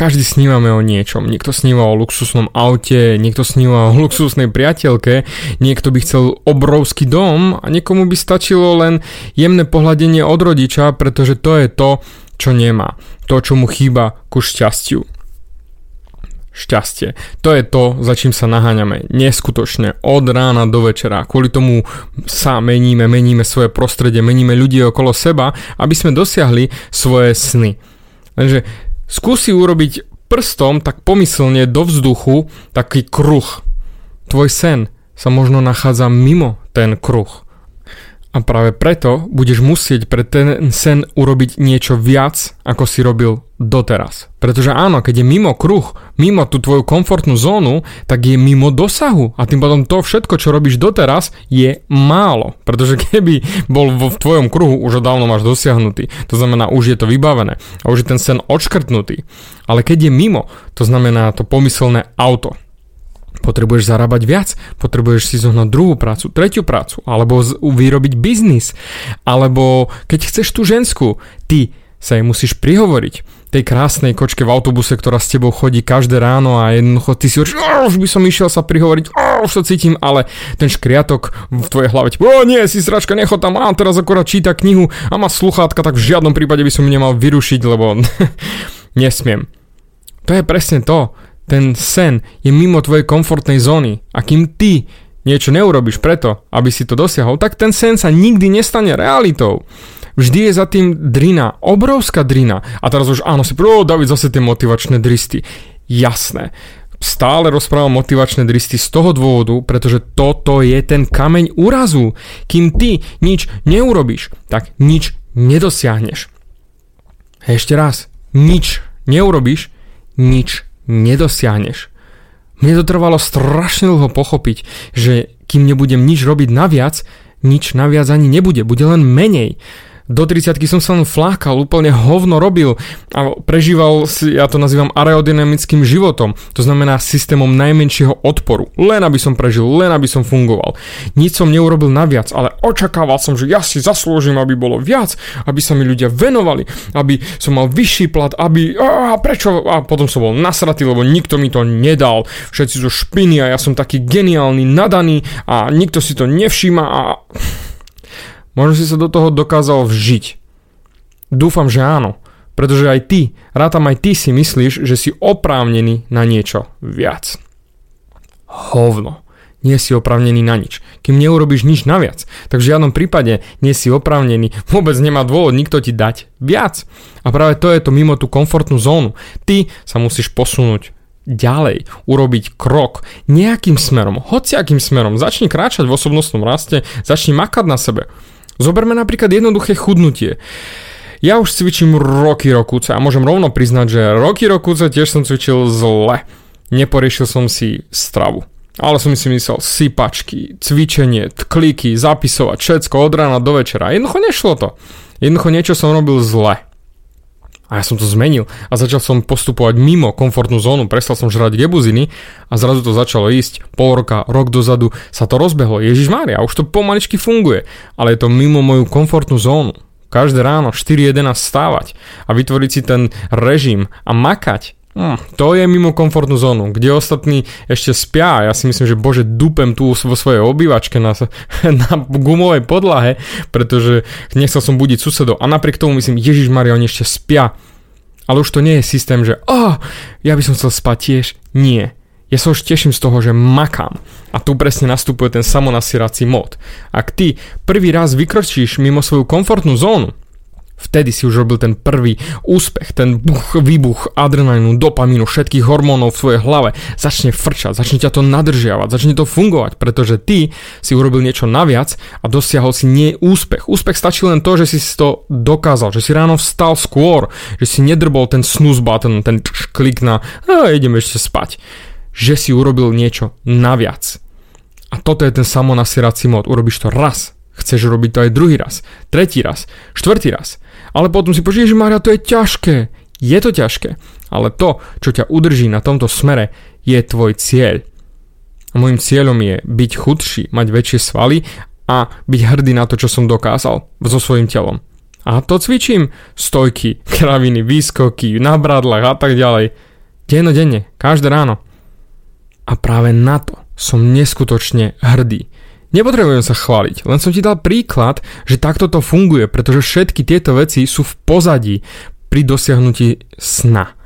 každý snívame o niečom. Niekto sníva o luxusnom aute, niekto sníva o luxusnej priateľke, niekto by chcel obrovský dom a niekomu by stačilo len jemné pohľadenie od rodiča, pretože to je to, čo nemá. To, čo mu chýba ku šťastiu šťastie. To je to, za čím sa naháňame neskutočne od rána do večera. Kvôli tomu sa meníme, meníme svoje prostredie, meníme ľudí okolo seba, aby sme dosiahli svoje sny. Takže skúsi urobiť prstom tak pomyslne do vzduchu taký kruh. Tvoj sen sa možno nachádza mimo ten kruh. A práve preto budeš musieť pre ten sen urobiť niečo viac, ako si robil doteraz. Pretože áno, keď je mimo kruh, mimo tú tvoju komfortnú zónu, tak je mimo dosahu. A tým potom to všetko, čo robíš doteraz, je málo. Pretože keby bol v tvojom kruhu, už ho dávno máš dosiahnutý. To znamená, už je to vybavené. A už je ten sen odškrtnutý. Ale keď je mimo, to znamená to pomyselné auto Potrebuješ zarábať viac, potrebuješ si zohnať druhú prácu, tretiu prácu, alebo vyrobiť biznis, alebo keď chceš tú žensku, ty sa jej musíš prihovoriť. Tej krásnej kočke v autobuse, ktorá s tebou chodí každé ráno a jednoducho ty si hovoríš, už by som išiel sa prihovoriť, už sa cítim, ale ten škriatok v tvojej hlave, o nie, si sračka, nechod tam, a teraz akorát číta knihu a má sluchátka, tak v žiadnom prípade by som nemal vyrušiť, lebo nesmiem. To je presne to ten sen je mimo tvojej komfortnej zóny a kým ty niečo neurobiš preto, aby si to dosiahol, tak ten sen sa nikdy nestane realitou. Vždy je za tým drina, obrovská drina. A teraz už áno, si prvo David zase tie motivačné dristy. Jasné. Stále rozprávam motivačné dristy z toho dôvodu, pretože toto je ten kameň úrazu. Kým ty nič neurobiš, tak nič nedosiahneš. Ešte raz, nič neurobiš, nič nedosiahneš. Mne to trvalo strašne dlho pochopiť, že kým nebudem nič robiť naviac, nič naviac ani nebude, bude len menej do 30 som sa len flákal, úplne hovno robil a prežíval si, ja to nazývam aerodynamickým životom, to znamená systémom najmenšieho odporu, len aby som prežil, len aby som fungoval. Nič som neurobil naviac, ale očakával som, že ja si zaslúžim, aby bolo viac, aby sa mi ľudia venovali, aby som mal vyšší plat, aby... A prečo? A potom som bol nasratý, lebo nikto mi to nedal. Všetci sú špiny a ja som taký geniálny, nadaný a nikto si to nevšíma a... Možno si sa do toho dokázal vžiť. Dúfam, že áno, pretože aj ty, rátam aj ty si myslíš, že si oprávnený na niečo viac. Hovno. Nie si oprávnený na nič. Kým neurobiš nič naviac, tak v žiadnom prípade nie si oprávnený. Vôbec nemá dôvod nikto ti dať viac. A práve to je to mimo tú komfortnú zónu. Ty sa musíš posunúť ďalej, urobiť krok nejakým smerom, hociakým smerom. Začni kráčať v osobnostnom raste, začni makať na sebe. Zoberme napríklad jednoduché chudnutie. Ja už cvičím roky rokúce a môžem rovno priznať, že roky rokúce tiež som cvičil zle. Neporiešil som si stravu. Ale som si myslel, sypačky, cvičenie, kliky, zapisovať, všetko od rána do večera. Jednoducho nešlo to. Jednoducho niečo som robil zle. A ja som to zmenil a začal som postupovať mimo komfortnú zónu, prestal som žrať gebuziny a zrazu to začalo ísť pol roka, rok dozadu sa to rozbehlo. Ježiš Mária, už to pomaličky funguje, ale je to mimo moju komfortnú zónu. Každé ráno 4.11 stávať a vytvoriť si ten režim a makať Hmm, to je mimo komfortnú zónu, kde ostatní ešte spia. Ja si myslím, že bože, dupem tu vo svojej obývačke na, na gumovej podlahe, pretože nechcel som budiť susedov. A napriek tomu myslím, Ježiš Maria, oni ešte spia. Ale už to nie je systém, že oh, ja by som chcel spať tiež. Nie. Ja sa už teším z toho, že makám. A tu presne nastupuje ten samonasierací mod. Ak ty prvý raz vykročíš mimo svoju komfortnú zónu, Vtedy si už robil ten prvý úspech, ten buch, výbuch adrenalínu, dopamínu, všetkých hormónov v tvojej hlave. Začne frčať, začne ťa to nadržiavať, začne to fungovať, pretože ty si urobil niečo naviac a dosiahol si nie úspech. Úspech stačí len to, že si to dokázal, že si ráno vstal skôr, že si nedrbol ten snooze button, ten klik na a idem ešte spať. Že si urobil niečo naviac. A toto je ten samonasierací mod. Urobíš to raz, chceš robiť to aj druhý raz, tretí raz, štvrtý raz. Ale potom si povieš, že Mária, to je ťažké. Je to ťažké, ale to, čo ťa udrží na tomto smere, je tvoj cieľ. A môjim cieľom je byť chudší, mať väčšie svaly a byť hrdý na to, čo som dokázal so svojím telom. A to cvičím. Stojky, kraviny, výskoky, na bradlách a tak ďalej. Dennodenne, každé ráno. A práve na to som neskutočne hrdý. Nepotrebujem sa chváliť, len som ti dal príklad, že takto to funguje, pretože všetky tieto veci sú v pozadí pri dosiahnutí sna.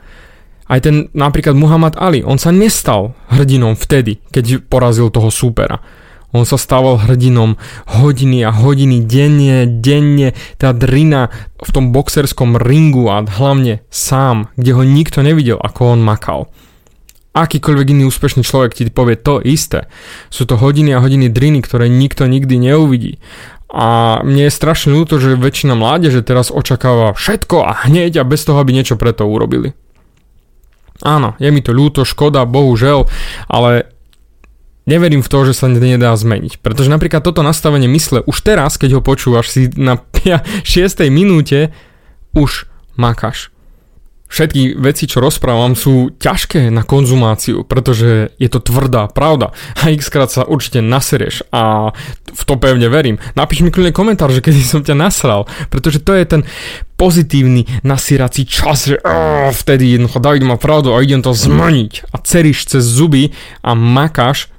Aj ten napríklad Muhammad Ali, on sa nestal hrdinom vtedy, keď porazil toho súpera. On sa stával hrdinom hodiny a hodiny denne, denne, tá drina v tom boxerskom ringu a hlavne sám, kde ho nikto nevidel, ako on makal akýkoľvek iný úspešný človek ti povie to isté. Sú to hodiny a hodiny driny, ktoré nikto nikdy neuvidí. A mne je strašne ľúto, že väčšina mládeže teraz očakáva všetko a hneď a bez toho, aby niečo pre to urobili. Áno, je mi to ľúto, škoda, bohužel, ale neverím v to, že sa nedá zmeniť. Pretože napríklad toto nastavenie mysle, už teraz, keď ho počúvaš si na 6. minúte, už makáš všetky veci, čo rozprávam, sú ťažké na konzumáciu, pretože je to tvrdá pravda. A x krát sa určite naserieš a v to pevne verím. Napíš mi kľudne komentár, že kedy som ťa nasral, pretože to je ten pozitívny nasierací čas, že oh, vtedy jednoducho David má pravdu a idem to zmeniť. A ceríš cez zuby a makáš,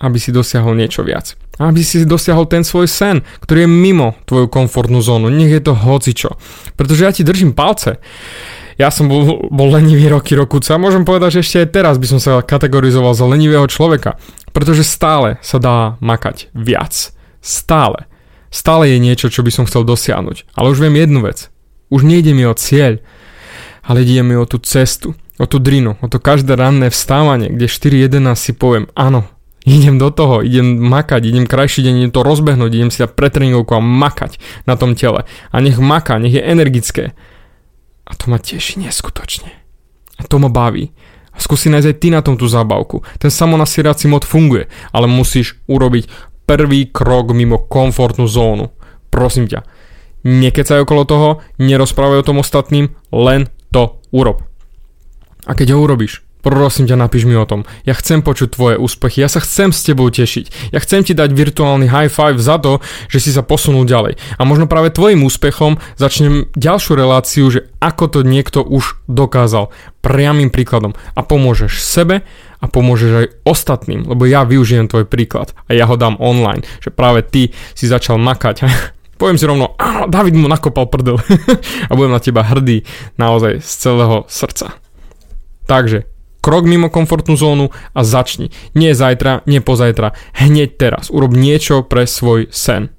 aby si dosiahol niečo viac. Aby si dosiahol ten svoj sen, ktorý je mimo tvoju komfortnú zónu. Nech je to hocičo. Pretože ja ti držím palce ja som bol, bol lenivý roky rokúca a môžem povedať, že ešte aj teraz by som sa kategorizoval za lenivého človeka, pretože stále sa dá makať viac. Stále. Stále je niečo, čo by som chcel dosiahnuť. Ale už viem jednu vec. Už nejde mi o cieľ, ale ide mi o tú cestu, o tú drinu, o to každé ranné vstávanie, kde 4.11 si poviem, áno, idem do toho, idem makať, idem krajší deň, idem to rozbehnúť, idem si dať pretreningovku a makať na tom tele. A nech maká, nech je energické. A to ma teší neskutočne. A to ma baví. A skúsi nájsť aj ty na tom tú zábavku. Ten samonasierací mod funguje, ale musíš urobiť prvý krok mimo komfortnú zónu. Prosím ťa, nekecaj okolo toho, nerozprávaj o tom ostatným, len to urob. A keď ho urobíš, Prosím ťa, napíš mi o tom. Ja chcem počuť tvoje úspechy, ja sa chcem s tebou tešiť. Ja chcem ti dať virtuálny high five za to, že si sa posunul ďalej. A možno práve tvojim úspechom začnem ďalšiu reláciu, že ako to niekto už dokázal priamým príkladom. A pomôžeš sebe a pomôžeš aj ostatným, lebo ja využijem tvoj príklad a ja ho dám online, že práve ty si začal makať. Poviem si rovno, David mu nakopal prdel a budem na teba hrdý naozaj z celého srdca. Takže krok mimo komfortnú zónu a začni. Nie zajtra, nie pozajtra, hneď teraz. Urob niečo pre svoj sen.